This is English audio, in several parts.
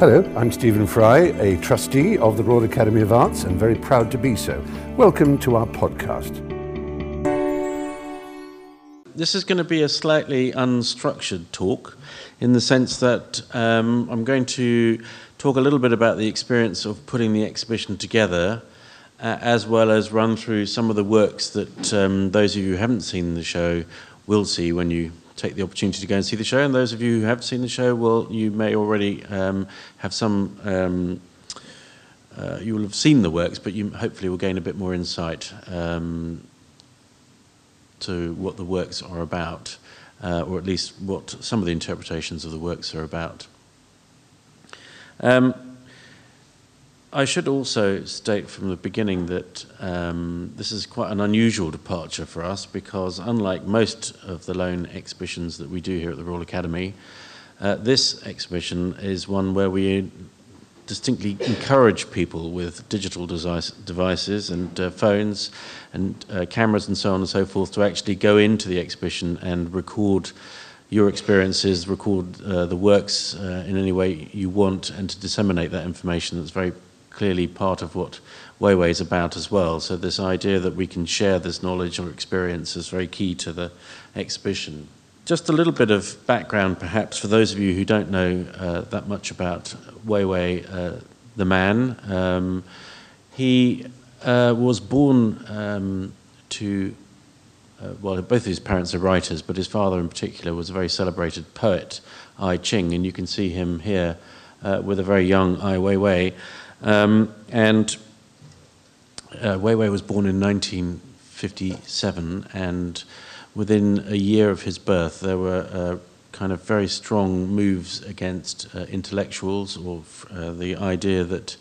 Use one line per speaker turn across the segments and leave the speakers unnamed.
Hello, I'm Stephen Fry, a trustee of the Royal Academy of Arts and very proud to be so. Welcome to our podcast.
This is going to be a slightly unstructured talk in the sense that um, I'm going to talk a little bit about the experience of putting the exhibition together, uh, as well as run through some of the works that um, those of you who haven't seen the show will see when you take the opportunity to go and see the show. And those of you who have seen the show, well, you may already um, have some. Um, uh, you will have seen the works, but you hopefully will gain a bit more insight um, to what the works are about, uh, or at least what some of the interpretations of the works are about. Um, I should also state from the beginning that um, this is quite an unusual departure for us because, unlike most of the loan exhibitions that we do here at the Royal Academy, uh, this exhibition is one where we distinctly encourage people with digital devices and uh, phones and uh, cameras and so on and so forth to actually go into the exhibition and record your experiences, record uh, the works uh, in any way you want, and to disseminate that information that's very clearly part of what Weiwei is about as well. So this idea that we can share this knowledge or experience is very key to the exhibition. Just a little bit of background, perhaps, for those of you who don't know uh, that much about Weiwei, uh, the man. Um, he uh, was born um, to, uh, well, both of his parents are writers, but his father in particular was a very celebrated poet, Ai Qing, and you can see him here uh, with a very young Ai Weiwei. Um, and uh, Weiwei was born in 1957, and within a year of his birth, there were uh, kind of very strong moves against uh, intellectuals, or uh, the idea that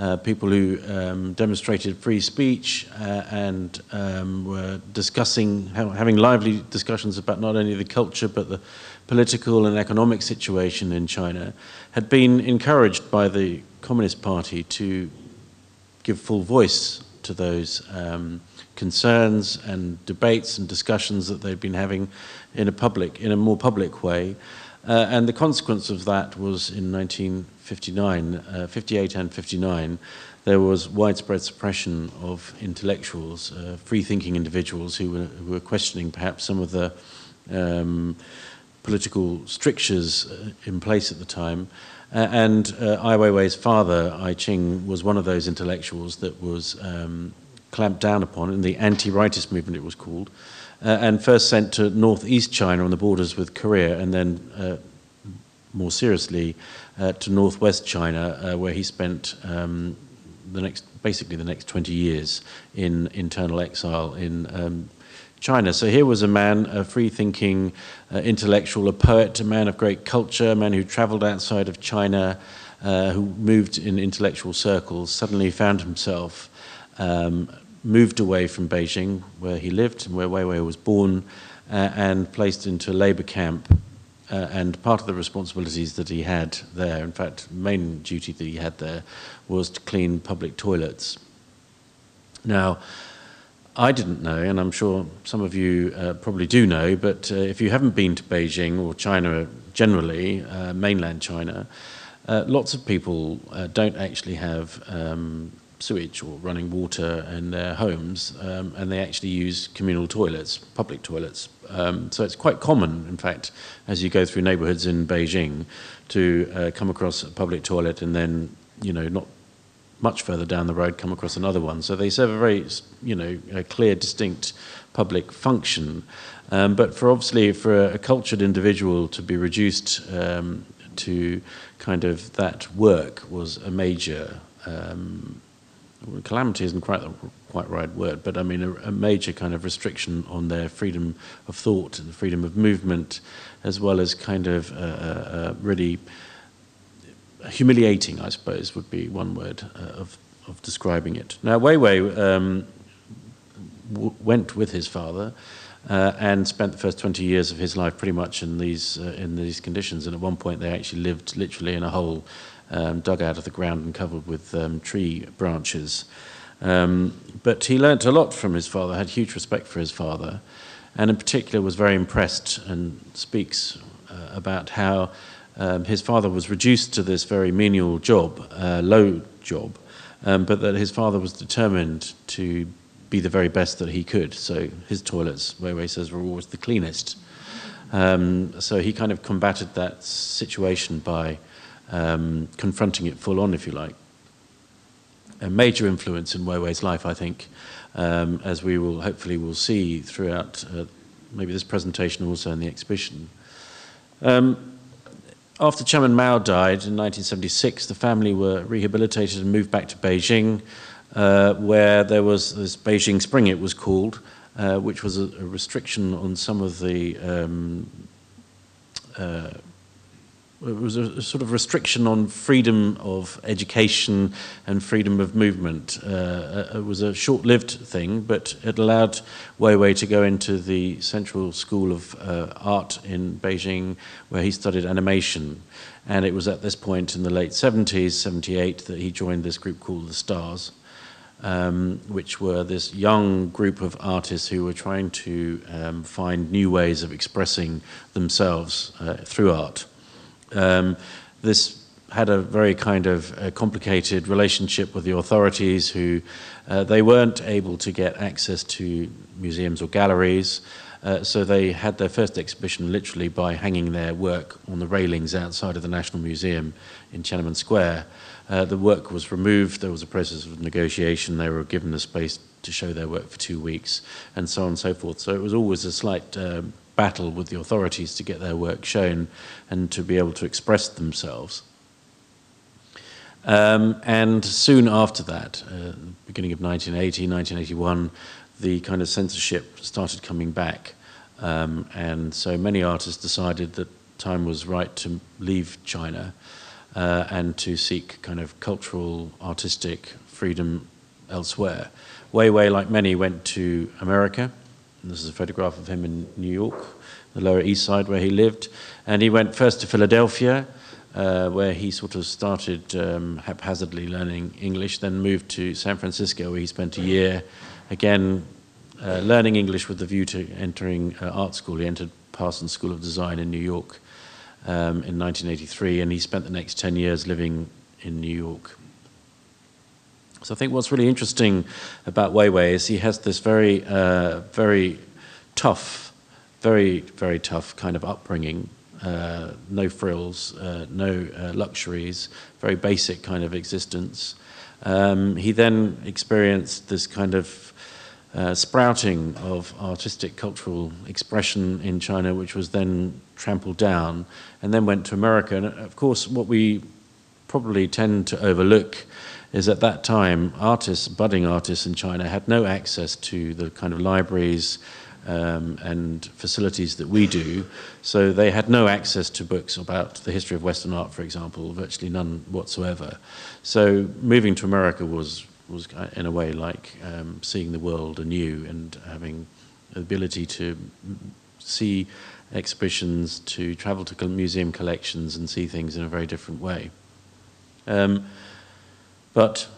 uh, people who um, demonstrated free speech uh, and um, were discussing, having lively discussions about not only the culture but the political and economic situation in China, had been encouraged by the Communist Party to give full voice to those um, concerns and debates and discussions that they've been having in a public, in a more public way. Uh, and the consequence of that was in 1959, uh, 58 and 59, there was widespread suppression of intellectuals, uh, free-thinking individuals who were, who were, questioning perhaps some of the um, political strictures uh, in place at the time. Uh, and uh, Ai Weiwei's father, Ai Qing, was one of those intellectuals that was um, clamped down upon in the anti-rightist movement, it was called, uh, and first sent to northeast China on the borders with Korea, and then uh, more seriously uh, to northwest China, uh, where he spent um, the next, basically the next 20 years in internal exile in um, China. So here was a man, a free thinking uh, intellectual, a poet, a man of great culture, a man who traveled outside of China, uh, who moved in intellectual circles, suddenly found himself um, moved away from Beijing, where he lived and where Weiwei was born, uh, and placed into a labor camp. Uh, and part of the responsibilities that he had there, in fact, main duty that he had there, was to clean public toilets. Now, I didn't know, and I'm sure some of you uh, probably do know, but uh, if you haven't been to Beijing or China generally, uh, mainland China, uh, lots of people uh, don't actually have um, sewage or running water in their homes, um, and they actually use communal toilets, public toilets. Um, so it's quite common, in fact, as you go through neighborhoods in Beijing, to uh, come across a public toilet and then, you know, not much further down the road come across another one. So they serve a very, you know, clear, distinct public function. Um, but for obviously for a, a, cultured individual to be reduced um, to kind of that work was a major um, calamity isn't quite the quite right word, but I mean a, a, major kind of restriction on their freedom of thought and freedom of movement, as well as kind of really humiliating, I suppose, would be one word uh, of, of describing it. Now, Weiwei um, w- went with his father uh, and spent the first 20 years of his life pretty much in these, uh, in these conditions. And at one point, they actually lived literally in a hole um, dug out of the ground and covered with um, tree branches. Um, but he learnt a lot from his father, had huge respect for his father, and in particular was very impressed and speaks uh, about how um, his father was reduced to this very menial job, uh, low job, um, but that his father was determined to be the very best that he could. So his toilets, Wei Wei says, were always the cleanest. Um, so he kind of combated that situation by um, confronting it full on, if you like. A major influence in Wei Wei's life, I think, um, as we will hopefully will see throughout uh, maybe this presentation also in the exhibition. Um, after Chairman Mao died in 1976, the family were rehabilitated and moved back to Beijing, uh, where there was this Beijing Spring, it was called, uh, which was a, a, restriction on some of the um, uh, it was a, sort of restriction on freedom of education and freedom of movement. Uh, uh, it was a short lived thing, but it allowed Wei Wei to go into the Central School of uh, Art in Beijing, where he studied animation. And it was at this point in the late 70s, 78, that he joined this group called the Stars. Um, which were this young group of artists who were trying to um, find new ways of expressing themselves uh, through art. Um, this had a very kind of uh, complicated relationship with the authorities who uh, they weren't able to get access to museums or galleries. Uh, so they had their first exhibition literally by hanging their work on the railings outside of the National Museum in Tiananmen Square. Uh, the work was removed, there was a process of negotiation, they were given the space to show their work for two weeks, and so on and so forth. So it was always a slight um, battle with the authorities to get their work shown and to be able to express themselves. Um, and soon after that, uh, beginning of 1980, 1981, the kind of censorship started coming back. Um, and so many artists decided that time was right to leave China uh, and to seek kind of cultural, artistic freedom elsewhere. Wei Wei, like many, went to America this is a photograph of him in New York, the Lower East Side where he lived. And he went first to Philadelphia, uh, where he sort of started um, haphazardly learning English, then moved to San Francisco, where he spent a year again uh, learning English with the view to entering uh, art school. He entered Parsons School of Design in New York um, in 1983, and he spent the next 10 years living in New York. So I think what's really interesting about Wei Wei is he has this very, uh, very tough, very, very tough kind of upbringing. Uh, no frills, uh, no uh, luxuries, very basic kind of existence. Um, he then experienced this kind of uh, sprouting of artistic cultural expression in China, which was then trampled down, and then went to America. And of course, what we probably tend to overlook is at that time, artists, budding artists in China, had no access to the kind of libraries um, and facilities that we do. So they had no access to books about the history of Western art, for example, virtually none whatsoever. So moving to America was, was in a way like um, seeing the world anew and having the ability to see exhibitions, to travel to museum collections and see things in a very different way. Um, but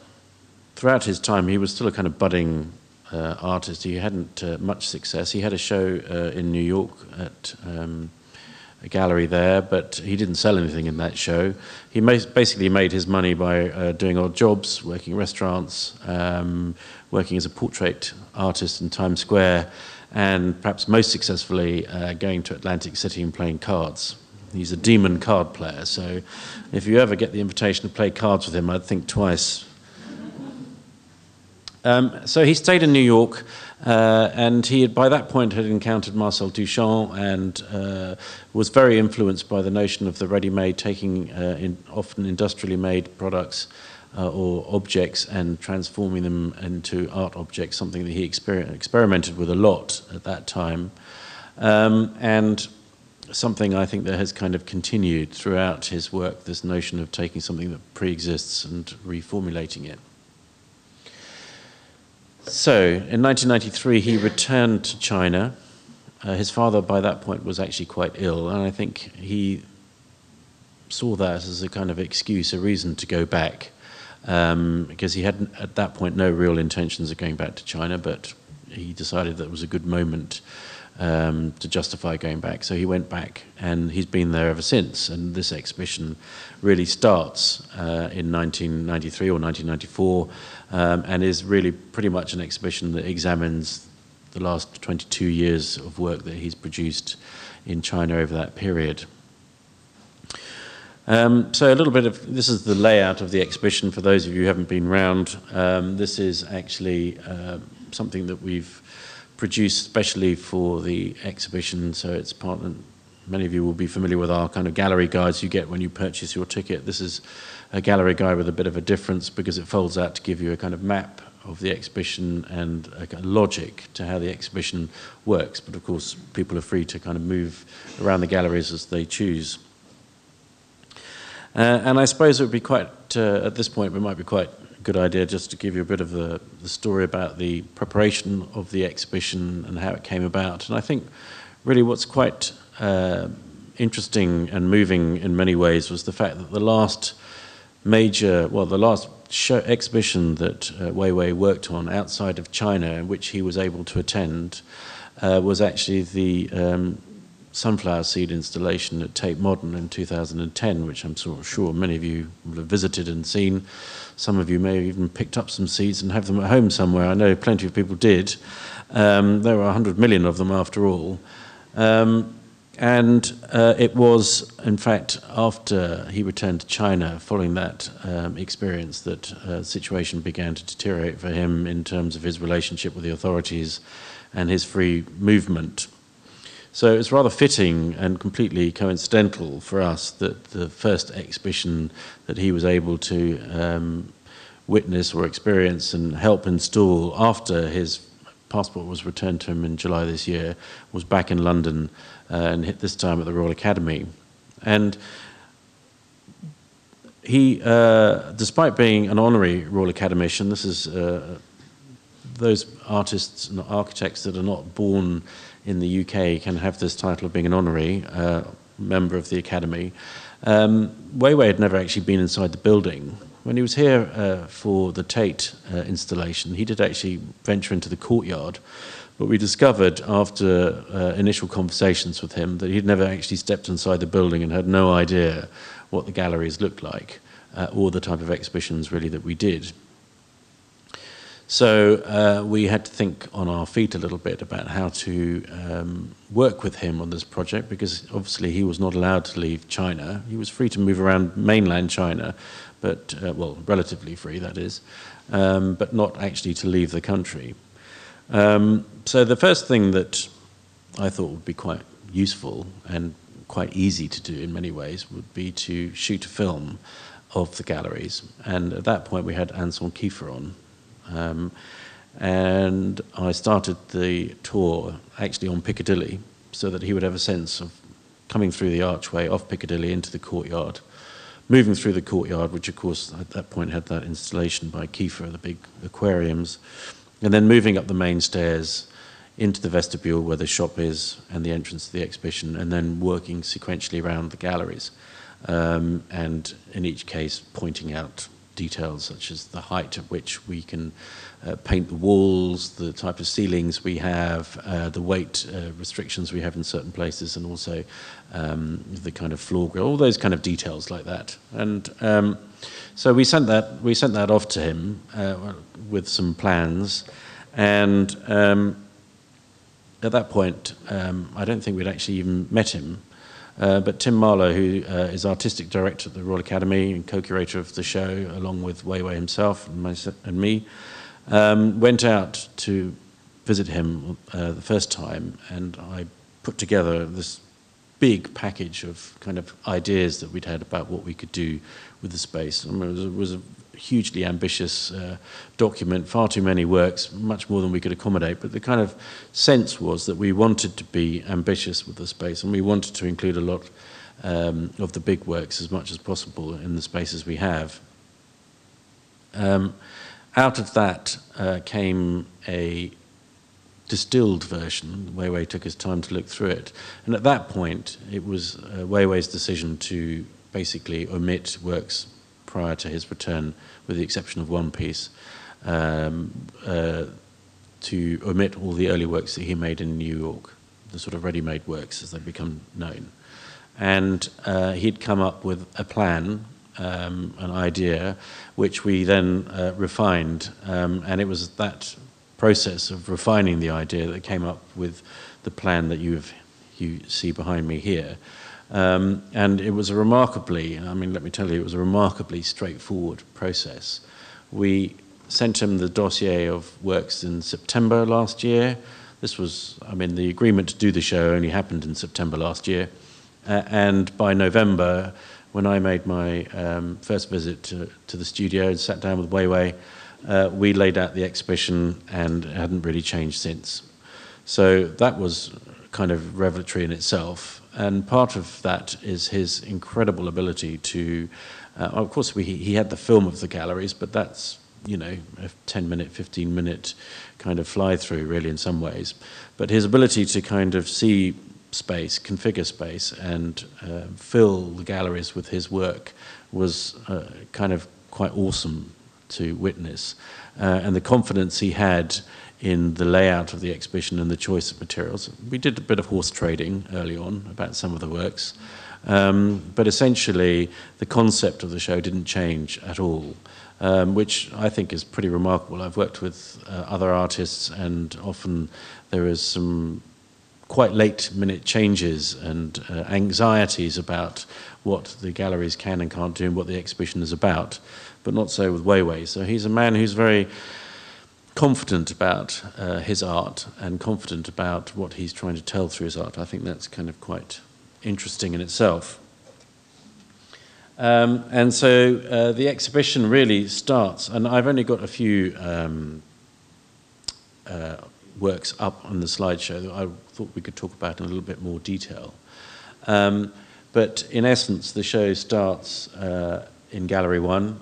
throughout his time, he was still a kind of budding uh, artist. He hadn't uh, much success. He had a show uh, in New York at um, a gallery there, but he didn't sell anything in that show. He basically made his money by uh, doing odd jobs, working in restaurants, um, working as a portrait artist in Times Square, and perhaps most successfully uh, going to Atlantic City and playing cards. He's a demon card player, so if you ever get the invitation to play cards with him, I'd think twice. Um, so he stayed in New York, uh, and he had, by that point had encountered Marcel Duchamp and uh, was very influenced by the notion of the ready-made, taking uh, in often industrially made products uh, or objects and transforming them into art objects, something that he exper- experimented with a lot at that time. Um, and something I think that has kind of continued throughout his work this notion of taking something that pre exists and reformulating it. So, in 1993, he returned to China. Uh, his father, by that point, was actually quite ill, and I think he saw that as a kind of excuse, a reason to go back, um, because he had at that point no real intentions of going back to China, but he decided that was a good moment um, to justify going back. So he went back and he's been there ever since. And this exhibition really starts uh, in 1993 or 1994 um, and is really pretty much an exhibition that examines the last 22 years of work that he's produced in China over that period. Um, so a little bit of this is the layout of the exhibition for those of you who haven't been round. Um, this is actually uh, something that we've produced specially for the exhibition. So it's part. Many of you will be familiar with our kind of gallery guides you get when you purchase your ticket. This is a gallery guide with a bit of a difference because it folds out to give you a kind of map of the exhibition and a kind of logic to how the exhibition works. But of course, people are free to kind of move around the galleries as they choose. Uh, and I suppose it would be quite, uh, at this point, it might be quite good idea just to give you a bit of the, the story about the preparation of the exhibition and how it came about. And I think really what's quite uh, interesting and moving in many ways was the fact that the last major, well, the last show, exhibition that uh, Wei Wei worked on outside of China, in which he was able to attend, uh, was actually the um, sunflower seed installation at Tate Modern in 2010, which I'm sort of sure many of you will have visited and seen. Some of you may have even picked up some seeds and have them at home somewhere. I know plenty of people did. Um, there were 100 million of them after all. Um, and uh, it was, in fact, after he returned to China, following that um, experience, that uh, the situation began to deteriorate for him in terms of his relationship with the authorities and his free movement. So it's rather fitting and completely coincidental for us that the first exhibition that he was able to um, witness or experience and help install after his passport was returned to him in July this year was back in London uh, and this time at the Royal Academy. And he, uh, despite being an honorary Royal Academician, this is uh, those artists and architects that are not born in the UK can have this title of being an honorary uh, member of the Academy. Um, Wei Wei had never actually been inside the building. When he was here uh, for the Tate uh, installation, he did actually venture into the courtyard, but we discovered after uh, initial conversations with him that he'd never actually stepped inside the building and had no idea what the galleries looked like uh, or the type of exhibitions really that we did. So uh, we had to think on our feet a little bit about how to um, work with him on this project because obviously he was not allowed to leave China. He was free to move around mainland China, but, uh, well, relatively free, that is, um, but not actually to leave the country. Um, so the first thing that I thought would be quite useful and quite easy to do in many ways would be to shoot a film of the galleries. And at that point, we had Anselm Kiefer on, um, and I started the tour actually on Piccadilly so that he would have a sense of coming through the archway off Piccadilly into the courtyard, moving through the courtyard, which of course at that point had that installation by Kiefer, the big aquariums, and then moving up the main stairs into the vestibule where the shop is and the entrance to the exhibition, and then working sequentially around the galleries. Um, and in each case, pointing out details such as the height at which we can uh, paint the walls, the type of ceilings we have, uh, the weight uh, restrictions we have in certain places, and also um, the kind of floor grill, all those kind of details like that. And um, so we sent that we sent that off to him uh, with some plans, and um, at that point, um, I don't think we'd actually even met him. Uh, but Tim Marlow, who uh, is artistic director at the Royal Academy and co-curator of the show, along with Wei Wei himself and, my, and me, um, went out to visit him uh, the first time, and I put together this big package of kind of ideas that we'd had about what we could do with the space. I mean, it was, it was a hugely ambitious uh, document, far too many works, much more than we could accommodate. But the kind of sense was that we wanted to be ambitious with the space and we wanted to include a lot um, of the big works as much as possible in the spaces we have. Um, out of that uh, came a distilled version. Wei Wei took his time to look through it. And at that point, it was uh, Wei Wei's decision to basically omit works prior to his return, with the exception of one piece, um, uh, to omit all the early works that he made in New York. the sort of ready-made works as they become known. And uh, he'd come up with a plan, um, an idea, which we then uh, refined. Um, and it was that process of refining the idea that came up with the plan that you've, you see behind me here. Um, and it was a remarkably, I mean, let me tell you, it was a remarkably straightforward process. We sent him the dossier of works in September last year. This was, I mean, the agreement to do the show only happened in September last year. Uh, and by November, when I made my um, first visit to, to, the studio and sat down with Weiwei, uh, we laid out the exhibition and it hadn't really changed since. So that was kind of revelatory in itself. And part of that is his incredible ability to, uh, of course, we, he had the film of the galleries, but that's, you know, a 10 minute, 15 minute kind of fly through, really, in some ways. But his ability to kind of see space, configure space, and uh, fill the galleries with his work was uh, kind of quite awesome to witness. Uh, and the confidence he had in the layout of the exhibition and the choice of materials. We did a bit of horse trading early on about some of the works, um, but essentially the concept of the show didn't change at all, um, which I think is pretty remarkable. I've worked with uh, other artists, and often there is some quite late minute changes and uh, anxieties about what the galleries can and can't do and what the exhibition is about, but not so with Weiwei. So he's a man who's very confident about uh, his art and confident about what he's trying to tell through his art. I think that's kind of quite interesting in itself. Um, and so uh, the exhibition really starts, and I've only got a few um, uh, works up on the slideshow that I thought we could talk about in a little bit more detail. Um, but in essence, the show starts uh, in Gallery 1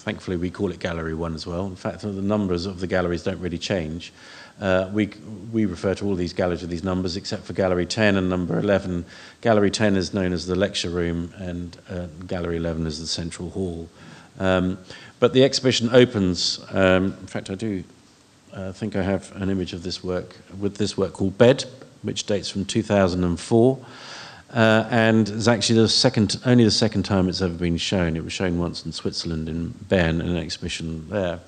Thankfully, we call it Gallery 1 as well. In fact, the numbers of the galleries don't really change. Uh, we, we refer to all these galleries with these numbers except for Gallery 10 and number 11. Gallery 10 is known as the lecture room, and uh, Gallery 11 is the central hall. Um, but the exhibition opens, um, in fact, I do uh, think I have an image of this work, with this work called Bed, which dates from 2004. Uh, and it's actually the second, only the second time it's ever been shown. It was shown once in Switzerland in Bern in an exhibition there.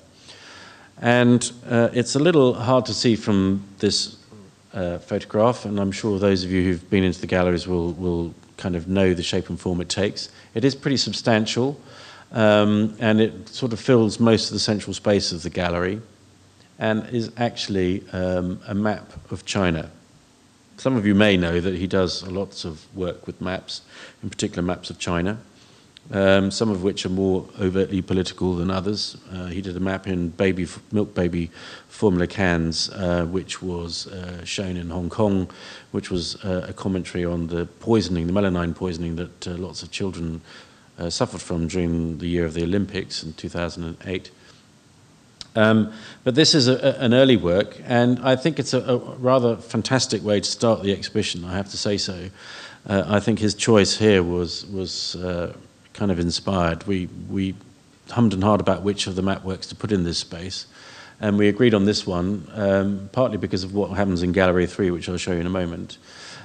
And uh, it's a little hard to see from this uh, photograph, and I'm sure those of you who've been into the galleries will, will kind of know the shape and form it takes. It is pretty substantial, um, and it sort of fills most of the central space of the gallery, and is actually um, a map of China. Some of you may know that he does lots of work with maps, in particular maps of China, um, some of which are more overtly political than others. Uh, he did a map in baby, milk baby formula cans, uh, which was uh, shown in Hong Kong, which was uh, a commentary on the poisoning, the melamine poisoning that uh, lots of children uh, suffered from during the year of the Olympics in 2008. Um, but this is a, an early work, and I think it's a, a, rather fantastic way to start the exhibition, I have to say so. Uh, I think his choice here was, was uh, kind of inspired. We, we hummed and hawed about which of the map works to put in this space, and we agreed on this one, um, partly because of what happens in Gallery 3, which I'll show you in a moment.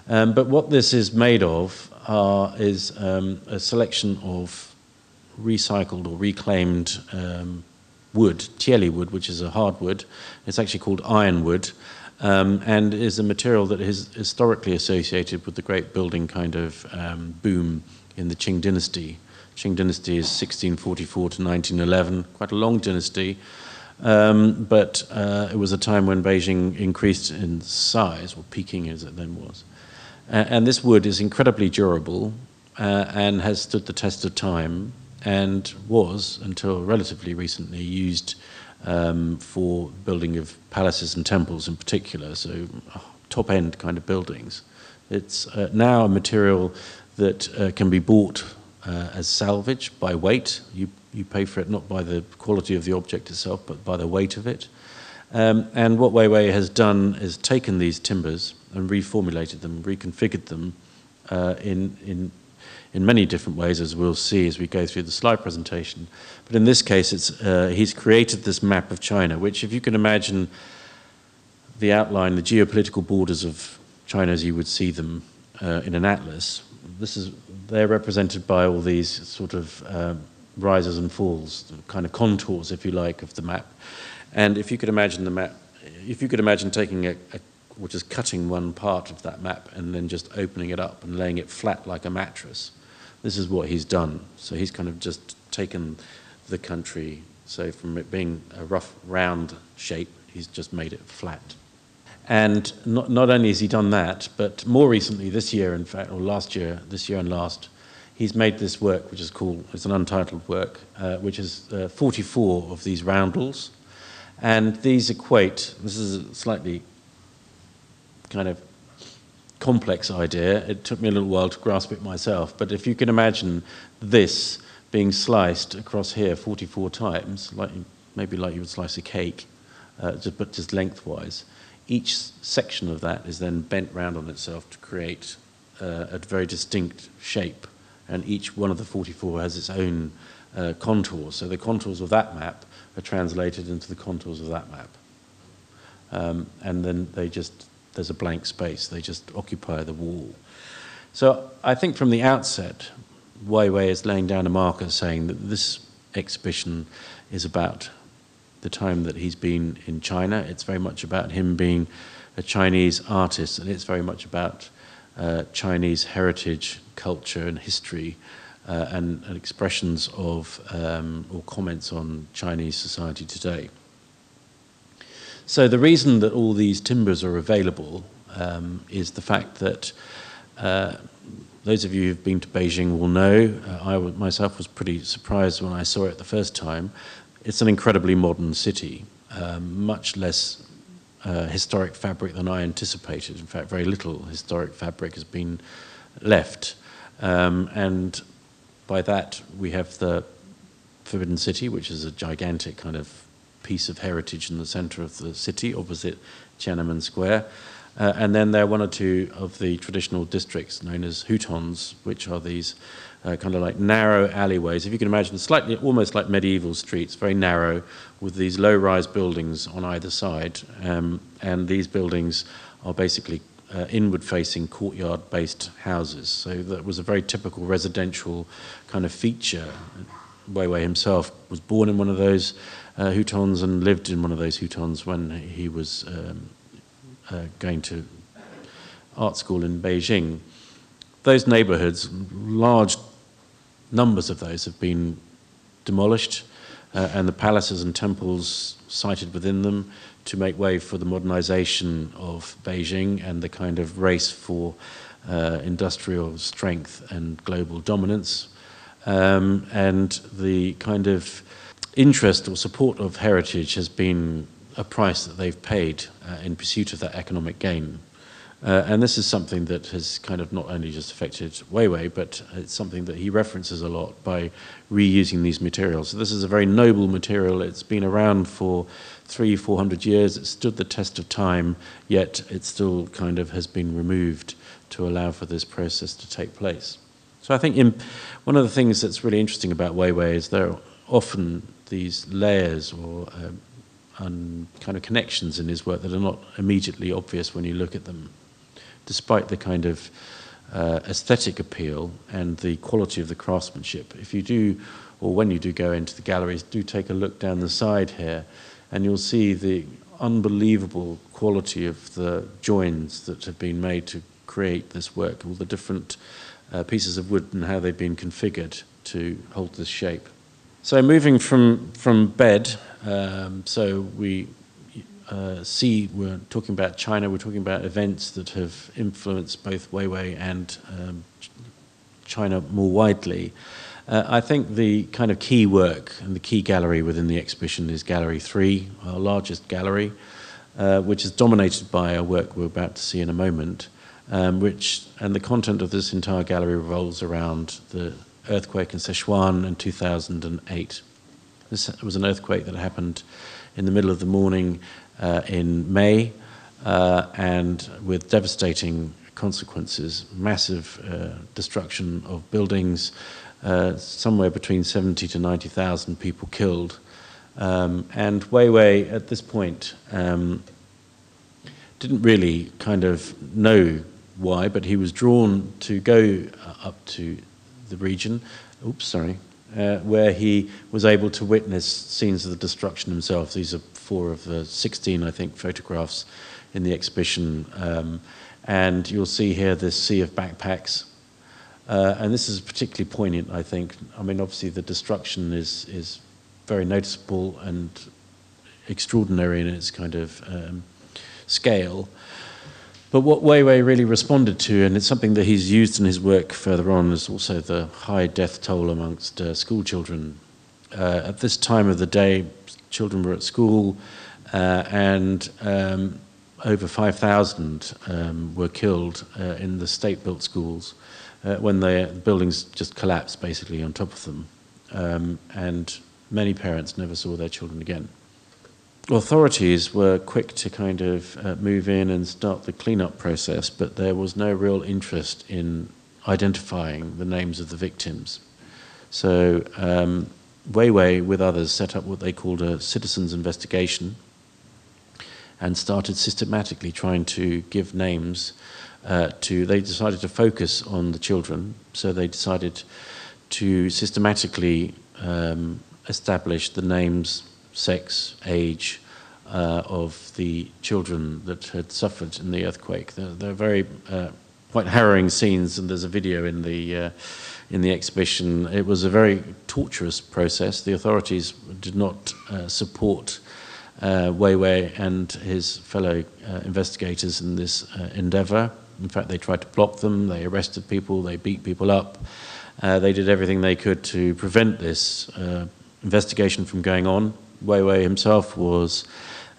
Um, but what this is made of are, is um, a selection of recycled or reclaimed um, wood, tieli wood, which is a hardwood. It's actually called ironwood, um, and is a material that is historically associated with the great building kind of um, boom in the Qing dynasty. Qing dynasty is 1644 to 1911, quite a long dynasty. Um, but uh, it was a time when Beijing increased in size, or Peking as it then was. Uh, and this wood is incredibly durable uh, and has stood the test of time and was, until relatively recently, used um, for building of palaces and temples in particular, so uh, top end kind of buildings. It's uh, now a material that uh, can be bought uh, as salvage by weight. You, you pay for it not by the quality of the object itself, but by the weight of it. Um, and what Weiwei has done is taken these timbers and reformulated them, reconfigured them uh, in, in in many different ways, as we'll see as we go through the slide presentation. But in this case, it's, uh, he's created this map of China, which, if you can imagine the outline, the geopolitical borders of China as you would see them uh, in an atlas. This is they're represented by all these sort of um, rises and falls, kind of contours, if you like, of the map. And if you could imagine the map, if you could imagine taking a, a or just cutting one part of that map and then just opening it up and laying it flat like a mattress. This is what he's done. So he's kind of just taken the country, so from it being a rough, round shape, he's just made it flat. And not, not only has he done that, but more recently, this year, in fact, or last year, this year and last, he's made this work, which is called, it's an untitled work, uh, which is uh, 44 of these roundels. And these equate, this is a slightly kind of complex idea. It took me a little while to grasp it myself. But if you can imagine this being sliced across here 44 times, like maybe like you would slice a cake, uh, just, but just lengthwise, each section of that is then bent round on itself to create uh, a very distinct shape. And each one of the 44 has its own uh, contours. So the contours of that map are translated into the contours of that map. Um, and then they just, there's a blank space, they just occupy the wall. So I think from the outset, Weiwei is laying down a marker saying that this exhibition is about the time that he's been in China. It's very much about him being a Chinese artist, and it's very much about uh, Chinese heritage, culture, and history, uh, and, and, expressions of um, or comments on Chinese society today. So, the reason that all these timbers are available um, is the fact that uh, those of you who've been to Beijing will know, uh, I myself was pretty surprised when I saw it the first time, it's an incredibly modern city, um, much less uh, historic fabric than I anticipated. In fact, very little historic fabric has been left. Um, and by that, we have the Forbidden City, which is a gigantic kind of piece of heritage in the center of the city, opposite Tiananmen Square. Uh, and then there are one or two of the traditional districts known as hutongs, which are these uh, kind of like narrow alleyways. If you can imagine, slightly almost like medieval streets, very narrow, with these low-rise buildings on either side. Um, and these buildings are basically uh, inward-facing courtyard-based houses. So that was a very typical residential kind of feature. Weiwei himself was born in one of those uh, and lived in one of those hutongs when he was um, uh, going to art school in Beijing. Those neighborhoods, large numbers of those have been demolished, uh, and the palaces and temples sited within them to make way for the modernization of Beijing and the kind of race for uh, industrial strength and global dominance. Um, and the kind of interest or support of heritage has been a price that they've paid uh, in pursuit of that economic gain. Uh, and this is something that has kind of not only just affected Weiwei, but it's something that he references a lot by reusing these materials. So this is a very noble material. It's been around for three, four hundred years. It stood the test of time, yet it still kind of has been removed to allow for this process to take place. So I think in, one of the things that's really interesting about Weiwei is they're often these layers or um, kind of connections in his work that are not immediately obvious when you look at them despite the kind of uh, aesthetic appeal and the quality of the craftsmanship. If you do, or when you do go into the galleries, do take a look down the side here, and you'll see the unbelievable quality of the joins that have been made to create this work, all the different uh, pieces of wood and how they've been configured to hold this shape. So moving from, from bed, um, so we uh, see, we're talking about China, we're talking about events that have influenced both Weiwei and um, China more widely. Uh, I think the kind of key work and the key gallery within the exhibition is Gallery 3, our largest gallery, uh, which is dominated by a work we're about to see in a moment, um, which, and the content of this entire gallery revolves around the earthquake in Sichuan in 2008. This was an earthquake that happened in the middle of the morning uh, in May, uh, and with devastating consequences, massive uh, destruction of buildings, uh, somewhere between 70 to 90,000 people killed. Um, and Weiwei, at this point, um, didn't really kind of know why, but he was drawn to go uh, up to the region. Oops, sorry. Uh, where he was able to witness scenes of the destruction himself. These are four of the 16, I think, photographs in the exhibition. Um, and you'll see here this sea of backpacks. Uh, and this is particularly poignant, I think. I mean, obviously, the destruction is, is very noticeable and extraordinary in its kind of um, scale. But what Wei Wei really responded to, and it's something that he's used in his work further on, is also the high death toll amongst uh, school children. Uh, at this time of the day, children were at school, uh, and um, over 5,000 um, were killed uh, in the state built schools uh, when the buildings just collapsed basically on top of them. Um, and many parents never saw their children again. Authorities were quick to kind of uh, move in and start the cleanup process, but there was no real interest in identifying the names of the victims. So um, Weiwei, with others, set up what they called a citizens' investigation and started systematically trying to give names uh, to. They decided to focus on the children, so they decided to systematically um, establish the names, sex, age uh, of the children that had suffered in the earthquake. They're, they're very uh, quite harrowing scenes, and there's a video in the uh, in the exhibition. It was a very torturous process. The authorities did not uh, support uh, Weiwei and his fellow uh, investigators in this uh, endeavor. In fact, they tried to block them, they arrested people, they beat people up. They did everything they could to prevent this investigation from going on. Weiwei himself was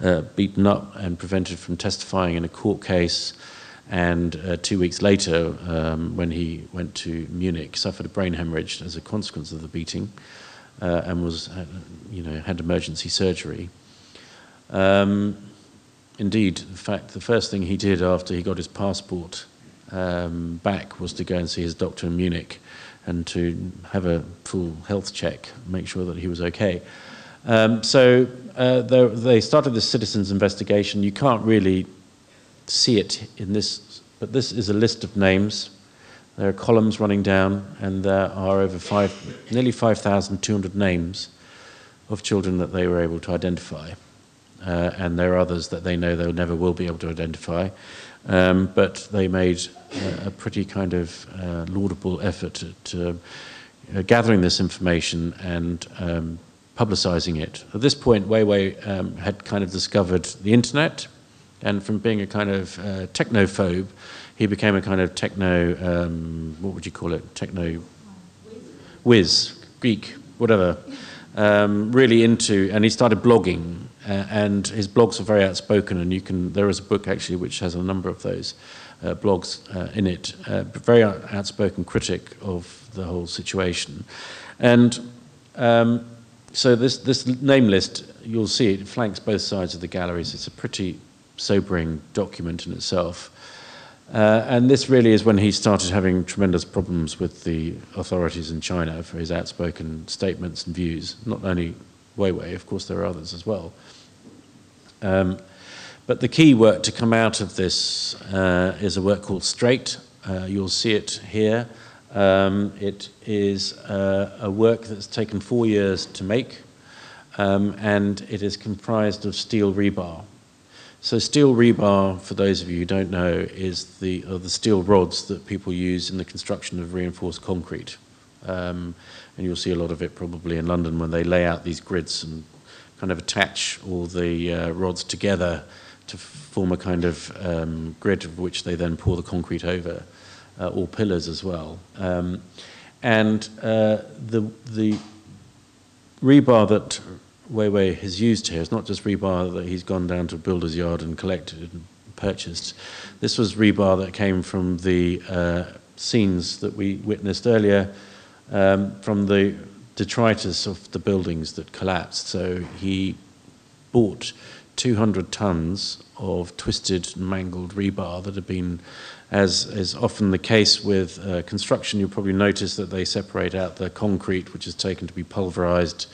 uh, beaten up and prevented from testifying in a court case. And uh, two weeks later, um, when he went to Munich, suffered a brain hemorrhage as a consequence of the beating, uh, and was, you know, had emergency surgery. Um, indeed, in fact, the first thing he did after he got his passport um, back was to go and see his doctor in Munich and to have a full health check, make sure that he was okay. Um, so uh, they started this citizens' investigation. You can't really see it in this, but this is a list of names. There are columns running down, and there are over five, nearly 5,200 names of children that they were able to identify uh, and there are others that they know they never will be able to identify. Um, but they made uh, a pretty kind of uh, laudable effort to uh, gathering this information and um, publicizing it. At this point, Weiwei um, had kind of discovered the internet, and from being a kind of uh, technophobe, he became a kind of techno, um, what would you call it? Techno whiz, geek, whatever. Um, really into, and he started blogging uh, and his blogs are very outspoken, and you can. There is a book actually which has a number of those uh, blogs uh, in it. Uh, very outspoken critic of the whole situation, and um, so this this name list you'll see it flanks both sides of the galleries. It's a pretty sobering document in itself. Uh, and this really is when he started having tremendous problems with the authorities in China for his outspoken statements and views. Not only Weiwei, of course, there are others as well. Um, but the key work to come out of this uh, is a work called Straight. Uh, you'll see it here. Um, it is uh, a work that's taken four years to make, um, and it is comprised of steel rebar. So, steel rebar, for those of you who don't know, is the, the steel rods that people use in the construction of reinforced concrete. Um, and you'll see a lot of it probably in London when they lay out these grids and kind of attach all the uh, rods together to form a kind of um, grid of which they then pour the concrete over, uh, or pillars as well. Um, and uh, the, the rebar that Weiwei has used here is not just rebar that he's gone down to a builder's yard and collected and purchased. This was rebar that came from the uh, scenes that we witnessed earlier um, from the detritus of the buildings that collapsed. So he bought 200 tons of twisted and mangled rebar that had been, as is often the case with uh, construction, you'll probably notice that they separate out the concrete, which is taken to be pulverized,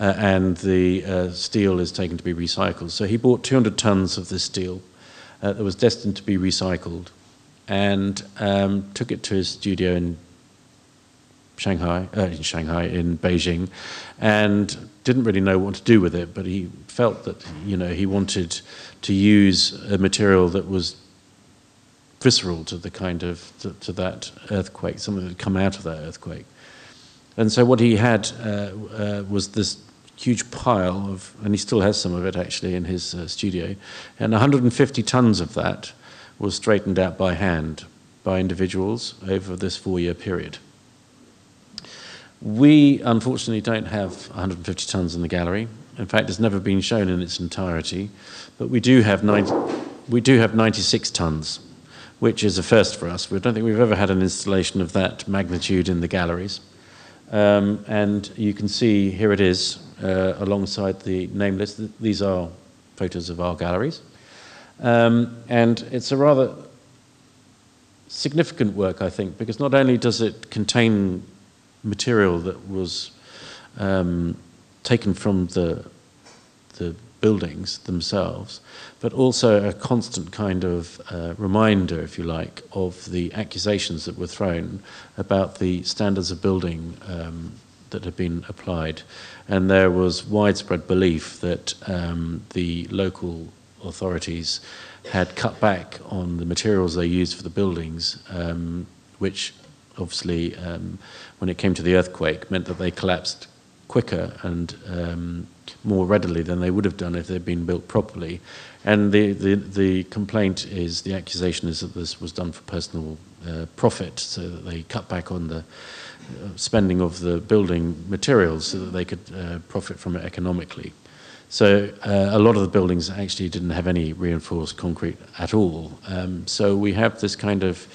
uh, and the uh, steel is taken to be recycled. So he bought 200 tons of this steel. uh, that was destined to be recycled and um, took it to his studio in Shanghai, uh, in Shanghai, in Beijing, and didn't really know what to do with it. But he felt that you know he wanted to use a material that was visceral to the kind of to, to that earthquake, something that had come out of that earthquake. And so what he had uh, uh, was this huge pile of, and he still has some of it actually in his uh, studio, and 150 tons of that was straightened out by hand by individuals over this four-year period. We unfortunately don't have 150 tons in the gallery. In fact, it's never been shown in its entirety, but we do have 90, we do have 96 tons, which is a first for us. We don't think we've ever had an installation of that magnitude in the galleries. Um, and you can see here it is uh, alongside the name list. These are photos of our galleries. Um, and it's a rather significant work, I think, because not only does it contain material that was um, taken from the, the buildings themselves, but also a constant kind of uh, reminder, if you like, of the accusations that were thrown about the standards of building um, that had been applied. And there was widespread belief that um, the local authorities had cut back on the materials they used for the buildings, um, which obviously, um, when it came to the earthquake, meant that they collapsed quicker and um, more readily than they would have done if they'd been built properly. And the, the, the complaint is, the accusation is that this was done for personal uh, profit, so that they cut back on the uh, spending of the building materials so that they could uh, profit from it economically. So uh, a lot of the buildings actually didn't have any reinforced concrete at all. Um, so we have this kind of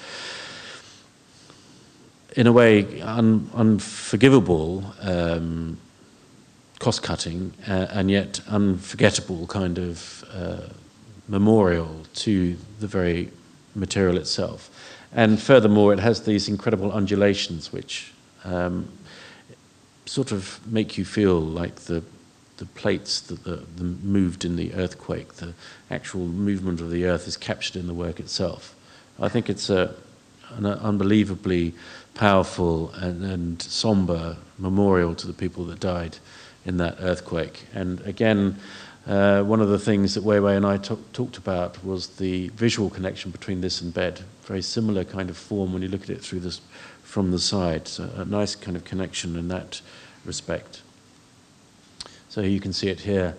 in a way, un, unforgivable um, cost cutting uh, and yet unforgettable kind of uh, memorial to the very material itself. And furthermore, it has these incredible undulations which um, sort of make you feel like the, the plates that the, the moved in the earthquake, the actual movement of the earth is captured in the work itself. I think it's a, an unbelievably powerful and, and somber memorial to the people that died in that earthquake. And again, uh, one of the things that Weiwei and I talked about was the visual connection between this and bed. Very similar kind of form when you look at it through this from the side. So a nice kind of connection in that respect. So you can see it here.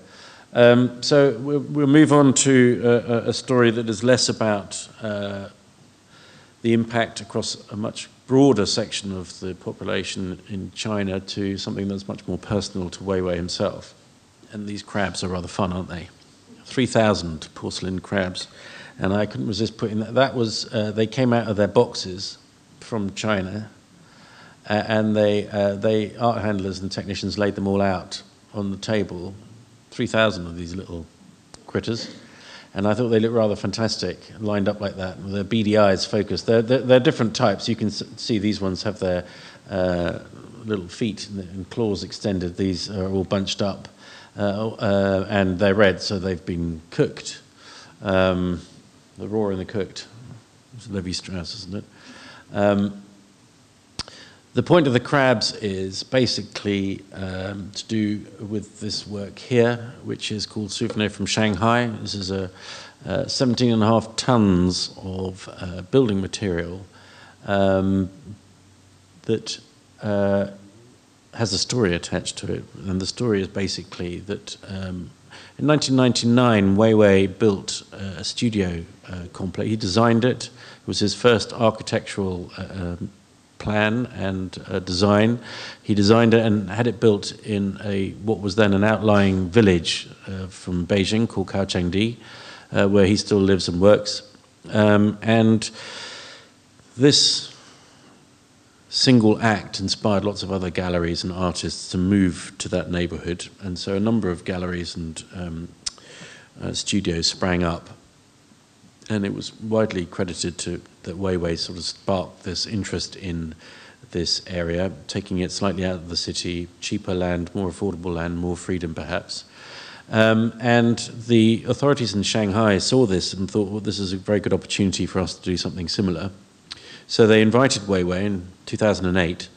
Um, so we'll, we'll, move on to a, a, story that is less about uh, the impact across a much broader section of the population in China to something that's much more personal to Weiwei himself. And these crabs are rather fun, aren't they? 3,000 porcelain crabs. And I couldn't resist putting that. That was, uh, they came out of their boxes from China. Uh, and they, uh, they, art handlers and technicians laid them all out on the table. 3,000 of these little critters and I thought they looked rather fantastic, lined up like that, their beady eyes focused. They're, they're, they're different types. You can see these ones have their uh, little feet and claws extended. These are all bunched up, uh, uh, and they're red, so they've been cooked. Um, the raw and the cooked. It's Lévi-Strauss, isn't it? Um, the point of the crabs is basically um, to do with this work here, which is called Souvenir from Shanghai. This is a uh, 17 and a half tons of uh, building material um, that uh, has a story attached to it. And the story is basically that um, in 1999, Weiwei built a studio uh, complex. He designed it. It was his first architectural uh, um, plan and uh, design. He designed it and had it built in a what was then an outlying village uh, from Beijing called Caochangdi, uh, where he still lives and works. Um, and this single act inspired lots of other galleries and artists to move to that neighborhood. And so a number of galleries and um, uh, studios sprang up and it was widely credited to that Weiwei sort of sparked this interest in this area, taking it slightly out of the city, cheaper land, more affordable land, more freedom perhaps. Um, and the authorities in Shanghai saw this and thought, well, this is a very good opportunity for us to do something similar. So they invited Weiwei in 2008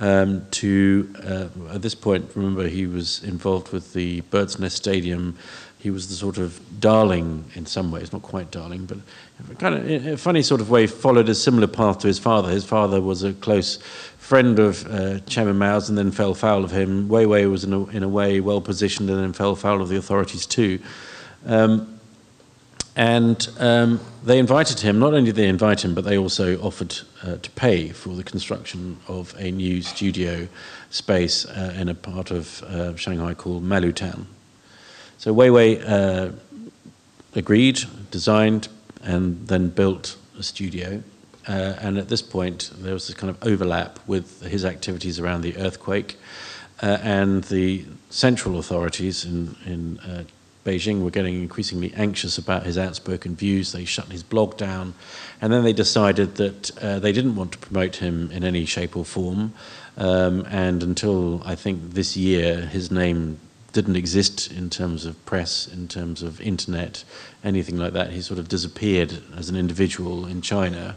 um, to, uh, at this point, remember he was involved with the Bird's Nest Stadium. He was the sort of darling in some ways, not quite darling, but kind of in a funny sort of way, followed a similar path to his father. His father was a close friend of uh, Chairman Mao's and then fell foul of him. Weiwei was, in a, in a way, well positioned and then fell foul of the authorities too. Um, and um, they invited him, not only did they invite him, but they also offered uh, to pay for the construction of a new studio space uh, in a part of uh, Shanghai called Malutown. So Weiwei uh, agreed, designed, and then built a studio. Uh, and at this point, there was this kind of overlap with his activities around the earthquake. Uh, and the central authorities in, in Beijing were getting increasingly anxious about his outspoken views. They shut his blog down. And then they decided that uh, they didn't want to promote him in any shape or form. Um, and until I think this year, his name didn't exist in terms of press, in terms of internet, anything like that. He sort of disappeared as an individual in China.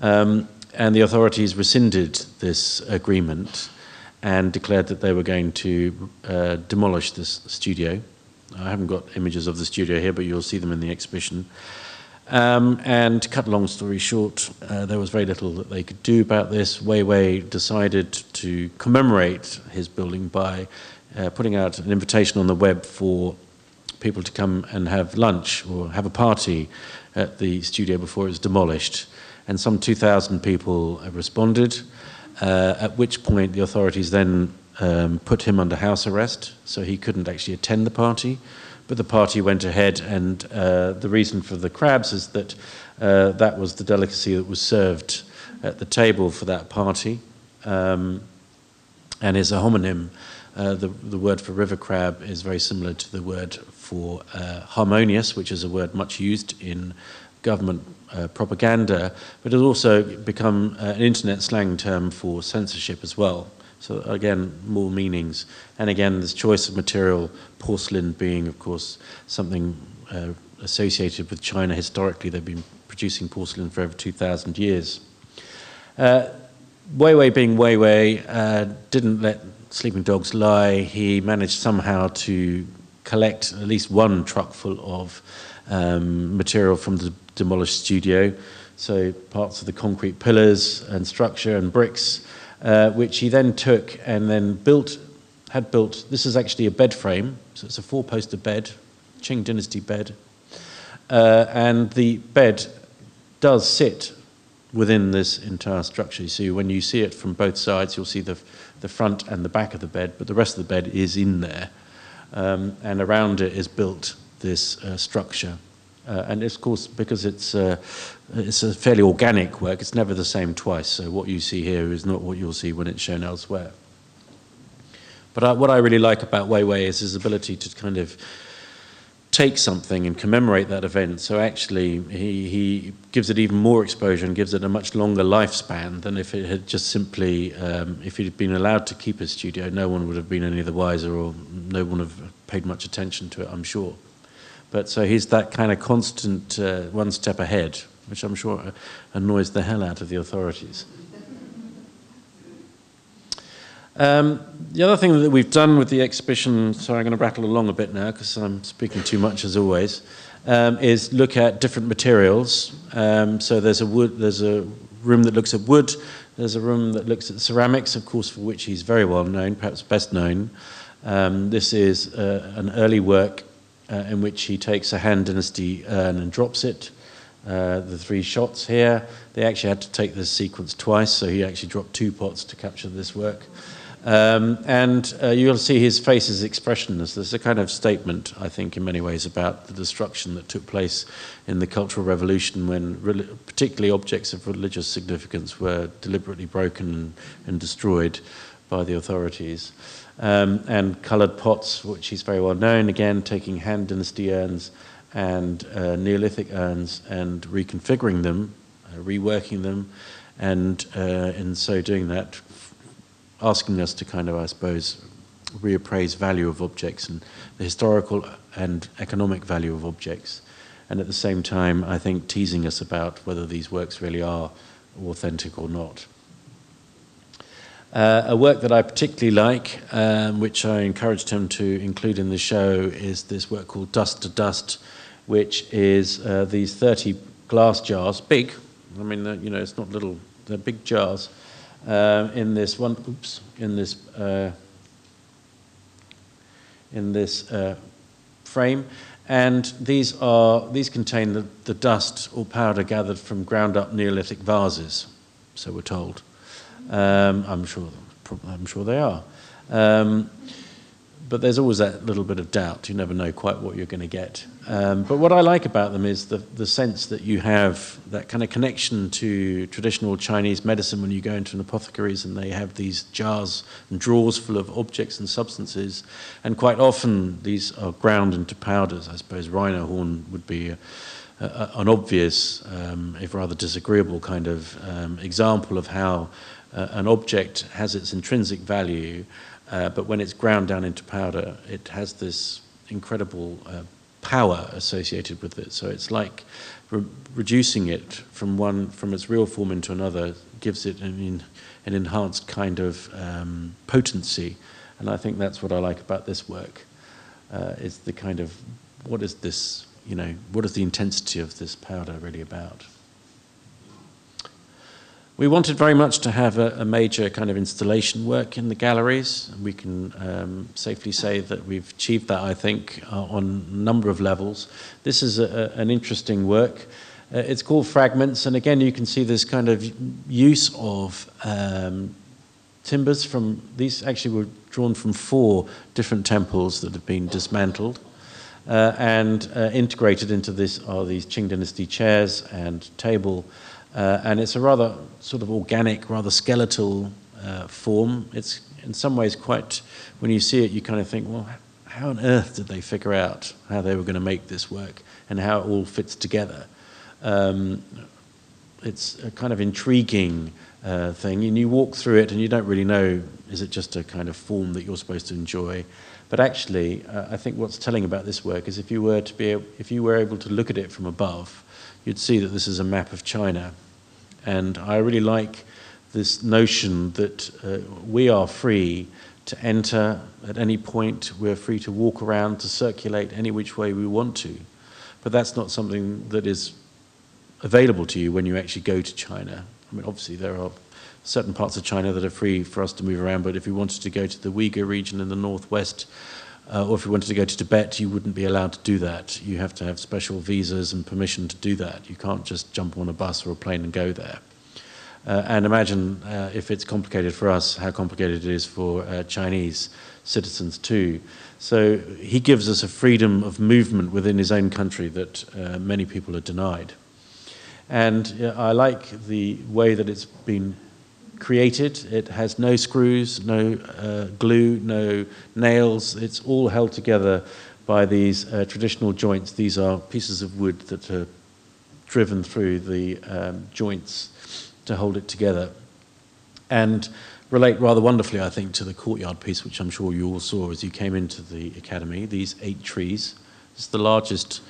Um, and the authorities rescinded this agreement and declared that they were going to uh, demolish this studio. I haven't got images of the studio here, but you'll see them in the exhibition. Um, and to cut a long story short, uh, there was very little that they could do about this. Weiwei decided to commemorate his building by uh, putting out an invitation on the web for people to come and have lunch or have a party at the studio before it was demolished. And some 2,000 people responded, uh, at which point the authorities then um, put him under house arrest, so he couldn't actually attend the party. But the party went ahead, and uh, the reason for the crabs is that uh, that was the delicacy that was served at the table for that party, um, and is a homonym. Uh, the, the word for river crab is very similar to the word for uh, harmonious, which is a word much used in government uh, propaganda, but has also become uh, an internet slang term for censorship as well. So again, more meanings. And again, this choice of material, porcelain being, of course, something uh, associated with China historically. They've been producing porcelain for over 2,000 years. Weiwei being Weiwei, uh, didn't let sleeping dogs lie. He managed somehow to collect at least one truck full of um, material from the demolished studio. So parts of the concrete pillars and structure and bricks uh, which he then took and then built, had built. This is actually a bed frame, so it's a four poster bed, Qing Dynasty bed. Uh, and the bed does sit within this entire structure. So when you see it from both sides, you'll see the, the front and the back of the bed, but the rest of the bed is in there. Um, and around it is built this uh, structure. Uh, and of course, because it's, uh, it's a fairly organic work, it's never the same twice. So what you see here is not what you'll see when it's shown elsewhere. But I, what I really like about Weiwei is his ability to kind of take something and commemorate that event. So actually, he, he gives it even more exposure and gives it a much longer lifespan than if it had just simply, um, if he'd been allowed to keep his studio, no one would have been any the wiser or no one would have paid much attention to it, I'm sure. But so he's that kind of constant uh, one step ahead, which I'm sure annoys the hell out of the authorities. Um, the other thing that we've done with the exhibition, sorry, I'm going to rattle along a bit now because I'm speaking too much as always, um, is look at different materials. Um, so there's a wood, there's a room that looks at wood, there's a room that looks at ceramics, of course, for which he's very well known, perhaps best known. Um, this is uh, an early work uh, in which he takes a Han Dynasty urn and drops it. Uh, the three shots here, they actually had to take this sequence twice, so he actually dropped two pots to capture this work. Um, and uh, you'll see his face is expressionless. There's a kind of statement, I think, in many ways, about the destruction that took place in the Cultural Revolution when particularly objects of religious significance were deliberately broken and, and destroyed by the authorities um, and coloured pots, which he's very well known, again, taking Han Dynasty urns and uh, Neolithic urns and reconfiguring them, uh, reworking them, and uh, in so doing that, asking us to kind of, I suppose, reappraise value of objects and the historical and economic value of objects. And at the same time, I think teasing us about whether these works really are authentic or not. Uh, a work that I particularly like, um, which I encouraged him to include in the show, is this work called Dust to Dust, which is uh, these 30 glass jars, big. I mean, you know, it's not little; they're big jars. Uh, in this one, oops, in this uh, in this uh, frame, and these are these contain the, the dust or powder gathered from ground up Neolithic vases. So we're told. Um, I'm sure. I'm sure they are. Um, but there's always that little bit of doubt. You never know quite what you're going to get. Um, but what I like about them is the, the sense that you have that kind of connection to traditional Chinese medicine when you go into an apothecaries and they have these jars and drawers full of objects and substances. And quite often these are ground into powders. I suppose rhino horn would be a, a, an obvious, um, if rather disagreeable, kind of um, example of how uh, an object has its intrinsic value uh, but when it's ground down into powder, it has this incredible uh, power associated with it. So it's like re- reducing it from one from its real form into another gives it an, an enhanced kind of um, potency, and I think that's what I like about this work. Uh, is the kind of what is this? You know, what is the intensity of this powder really about? We wanted very much to have a, a, major kind of installation work in the galleries. We can um, safely say that we've achieved that, I think, uh, on a number of levels. This is a, an interesting work. Uh, it's called Fragments, and again, you can see this kind of use of um, timbers from these actually were drawn from four different temples that have been dismantled. Uh, and uh, integrated into this are these Qing Dynasty chairs and table uh, and it's a rather sort of organic, rather skeletal uh, form. It's in some ways quite, when you see it, you kind of think, well, how on earth did they figure out how they were going to make this work and how it all fits together? Um, it's a kind of intriguing uh, thing, and you walk through it and you don't really know is it just a kind of form that you're supposed to enjoy. But actually, uh, I think what's telling about this work is if you were to be, if you were able to look at it from above, you'd see that this is a map of China and I really like this notion that uh, we are free to enter at any point, we're free to walk around, to circulate any which way we want to. But that's not something that is available to you when you actually go to China. I mean, obviously, there are certain parts of China that are free for us to move around, but if we wanted to go to the Uyghur region in the northwest, uh, or if you wanted to go to Tibet, you wouldn't be allowed to do that. You have to have special visas and permission to do that. You can't just jump on a bus or a plane and go there. Uh, and imagine uh, if it's complicated for us, how complicated it is for uh, Chinese citizens too. So he gives us a freedom of movement within his own country that uh, many people are denied. And I like the way that it's been created. It has no screws, no uh, glue, no nails. It's all held together by these uh, traditional joints. These are pieces of wood that are driven through the um, joints to hold it together. And relate rather wonderfully, I think, to the courtyard piece, which I'm sure you all saw as you came into the academy. These eight trees. It's the largest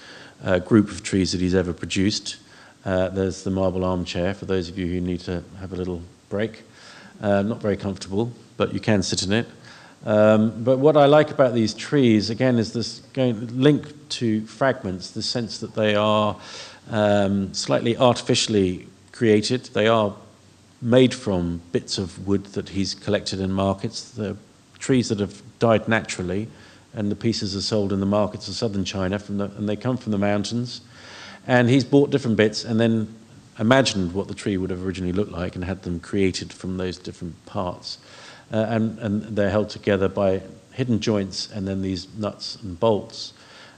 uh, group of trees that he's ever produced. Uh, there's the marble armchair for those of you who need to have a little break. Uh, not very comfortable, but you can sit in it. Um, but what I like about these trees, again, is this linked to fragments, the sense that they are um, slightly artificially created. They are made from bits of wood that he's collected in markets. The trees that have died naturally, and the pieces are sold in the markets of southern China, from the, and they come from the mountains. And he's bought different bits and then imagined what the tree would have originally looked like and had them created from those different parts. Uh, and, and they're held together by hidden joints and then these nuts and bolts.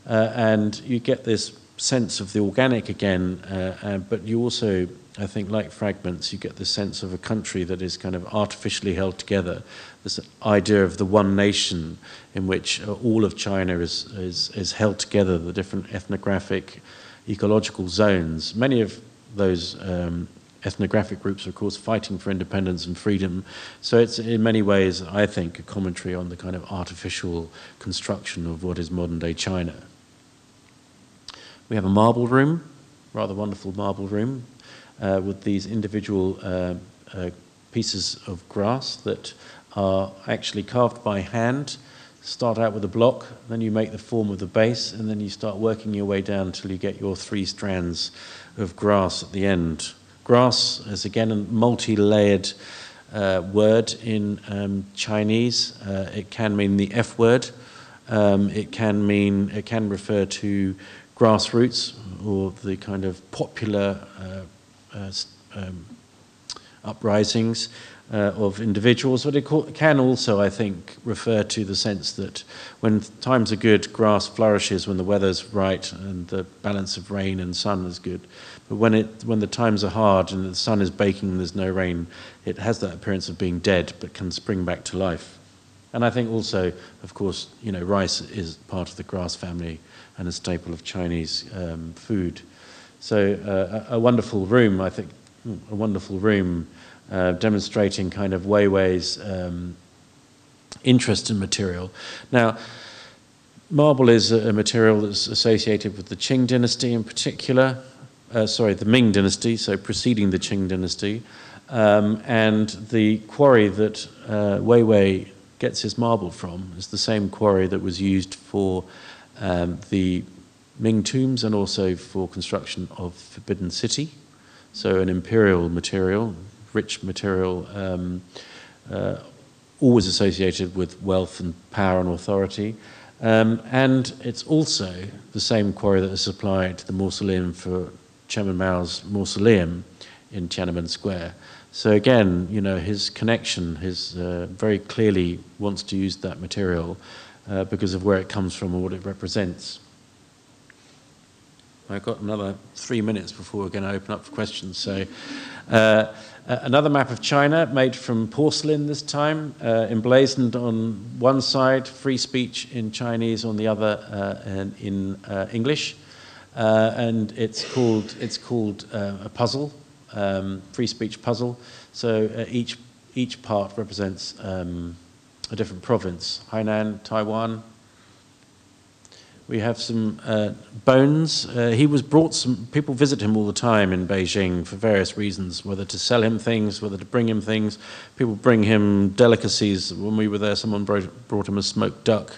Uh, and you get this sense of the organic again, uh, but you also I think, like fragments, you get the sense of a country that is kind of artificially held together. This idea of the one nation in which uh, all of China is, is, is held together, the different ethnographic, ecological zones. Many of those um, ethnographic groups of course, fighting for independence and freedom. So it's in many ways, I think, a commentary on the kind of artificial construction of what is modern day China. We have a marble room, rather wonderful marble room, uh, with these individual uh, uh, pieces of grass that are actually carved by hand. Start out with a block, then you make the form of the base, and then you start working your way down until you get your three strands of grass at the end. Grass is again a multi layered uh, word in um, Chinese. Uh, it can mean the F word, um, it can mean, it can refer to grassroots or the kind of popular uh, uh um, uprisings uh, of individuals, but it can also, I think, refer to the sense that when times are good, grass flourishes when the weather's right and the balance of rain and sun is good. But when, it, when the times are hard and the sun is baking and there's no rain, it has that appearance of being dead but can spring back to life. And I think also, of course, you know, rice is part of the grass family and a staple of Chinese um, food. So uh, a, a wonderful room, I think, a wonderful room uh, demonstrating kind of Weiwei's um, interest in material. Now, marble is a, material that's associated with the Qing dynasty in particular, uh, sorry, the Ming dynasty, so preceding the Qing dynasty. Um, and the quarry that uh, Weiwei gets his marble from is the same quarry that was used for um, the Ming tombs and also for construction of Forbidden City. So, an imperial material, rich material, um, uh, always associated with wealth and power and authority. Um, and it's also the same quarry that is supplied to the mausoleum for Chairman Mao's mausoleum in Tiananmen Square. So again, you know, his connection, his uh, very clearly wants to use that material uh, because of where it comes from and what it represents. I've got another three minutes before we're going to open up for questions. So, uh, another map of China made from porcelain this time, uh, emblazoned on one side, free speech in Chinese, on the other, uh, in, in uh, English. Uh, and it's called, it's called uh, a puzzle, um, free speech puzzle. So each, each part represents um, a different province Hainan, Taiwan, we have some uh, bones. Uh, he was brought some, people visit him all the time in Beijing for various reasons, whether to sell him things, whether to bring him things. People bring him delicacies. When we were there, someone brought, brought him a smoked duck.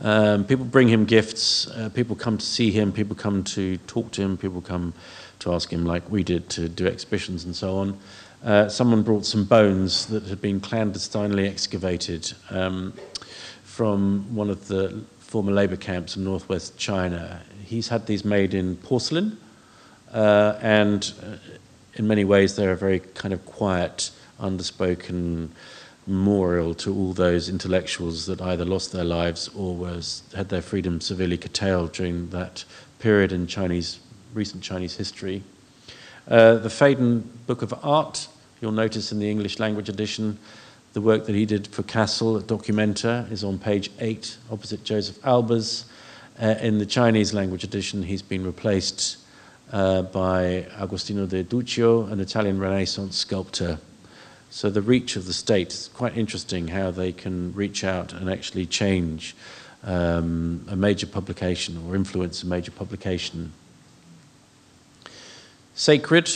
Um, people bring him gifts. Uh, people come to see him. People come to talk to him. People come to ask him, like we did, to do exhibitions and so on. Uh, someone brought some bones that had been clandestinely excavated um, from one of the former labor camps in northwest China. He's had these made in porcelain, uh, and uh, in many ways they're a very kind of quiet, underspoken memorial to all those intellectuals that either lost their lives or was, had their freedom severely curtailed during that period in Chinese, recent Chinese history. Uh, the Phaidon Book of Art, you'll notice in the English language edition, the work that he did for Kassel at Documenta is on page 8, opposite Josef Albers. Uh, in the Chinese language edition, he's been replaced uh, by Agostino di Duccio, an Italian Renaissance sculptor. So the reach of the state is quite interesting how they can reach out and actually change um, a major publication or influence a major publication. Sacred,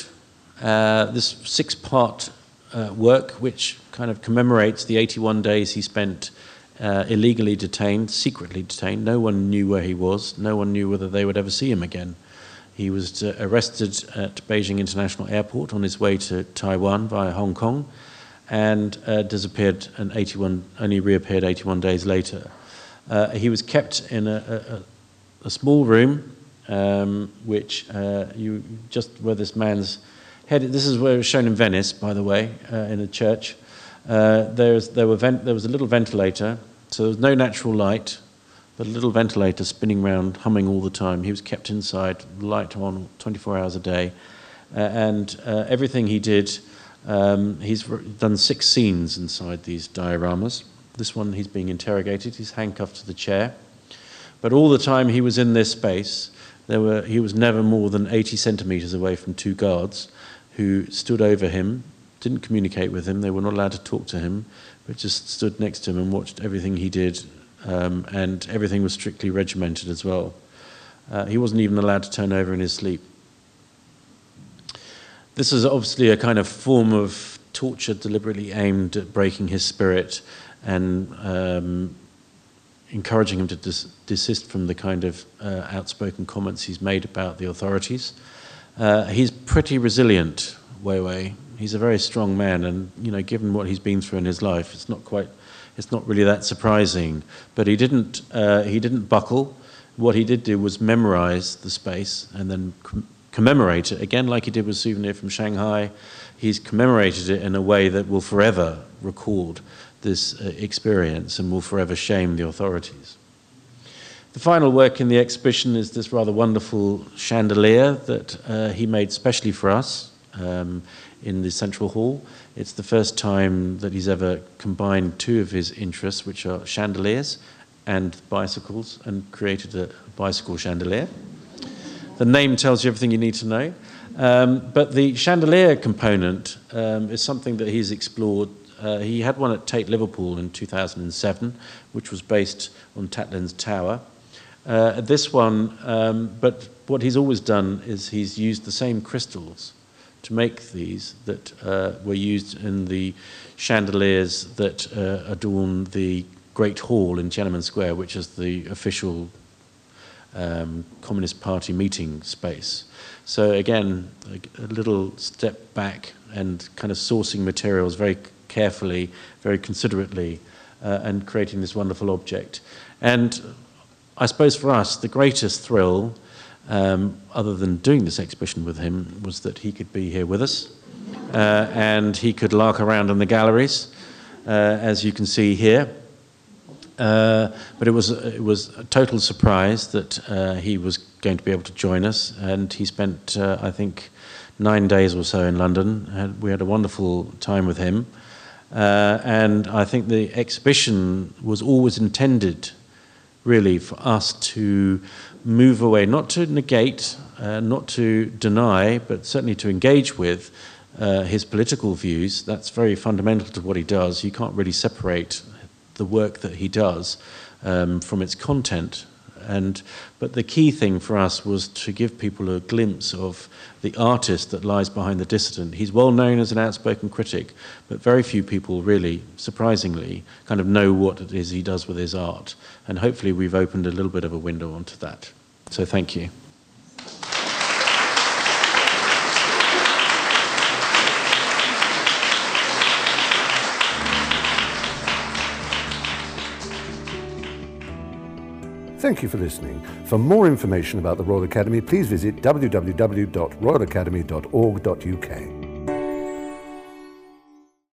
uh, this six part uh, work which kind of commemorates the 81 days he spent uh, illegally detained, secretly detained. No one knew where he was, no one knew whether they would ever see him again. He was uh, arrested at Beijing International Airport on his way to Taiwan via Hong Kong and uh, disappeared and 81, only reappeared 81 days later. Uh, he was kept in a, a, a small room, um, which uh, you just where this man's head. This is where it was shown in Venice, by the way, uh, in a church. Uh, there, were vent, there was a little ventilator, so there was no natural light, but a little ventilator spinning around, humming all the time. He was kept inside, light on 24 hours a day. Uh, and uh, everything he did, um, he's done six scenes inside these dioramas. This one, he's being interrogated, he's handcuffed to the chair. But all the time he was in this space, there were, he was never more than 80 centimeters away from two guards who stood over him, didn't communicate with him, they were not allowed to talk to him, but just stood next to him and watched everything he did, um, and everything was strictly regimented as well. Uh, he wasn't even allowed to turn over in his sleep. This is obviously a kind of form of torture deliberately aimed at breaking his spirit and um, encouraging him to des- desist from the kind of uh, outspoken comments he's made about the authorities. Uh, he's pretty resilient, Weiwei. He's a very strong man, and you know, given what he's been through in his life, it's not quite, it's not really that surprising. But he didn't, uh, he didn't buckle. What he did do was memorize the space and then com- commemorate it again, like he did with Souvenir from Shanghai. He's commemorated it in a way that will forever record this uh, experience and will forever shame the authorities. The final work in the exhibition is this rather wonderful chandelier that uh, he made specially for us um, in the central hall. It's the first time that he's ever combined two of his interests, which are chandeliers and bicycles, and created a bicycle chandelier. The name tells you everything you need to know. Um, but the chandelier component um, is something that he's explored uh, he had one at Tate Liverpool in 2007, which was based on Tatlin's Tower. Uh, this one, um, but what he's always done is he's used the same crystals to make these that uh, were used in the chandeliers that uh, adorn the Great Hall in Tiananmen Square, which is the official um, Communist Party meeting space. So again, a, a little step back and kind of sourcing materials very carefully, very considerately, uh, and creating this wonderful object. And I suppose for us, the greatest thrill, um, other than doing this exhibition with him, was that he could be here with us uh, and he could lark around in the galleries, uh, as you can see here. Uh, but it was it was a total surprise that uh, he was going to be able to join us, and he spent uh, I think nine days or so in London. We had a wonderful time with him. Uh, and I think the exhibition was always intended, really, for us to move away, not to negate, uh, not to deny, but certainly to engage with uh, his political views. That's very fundamental to what he does. You can't really separate the work that he does um, from its content. And, but the key thing for us was to give people a glimpse of the artist that lies behind the dissident. He's well known as an outspoken critic, but very few people really, surprisingly, kind of know what it is he does with his art. And hopefully we've opened a little bit of a window onto that. So thank you.
Thank you for listening. For more information about the Royal Academy, please visit www.royalacademy.org.uk.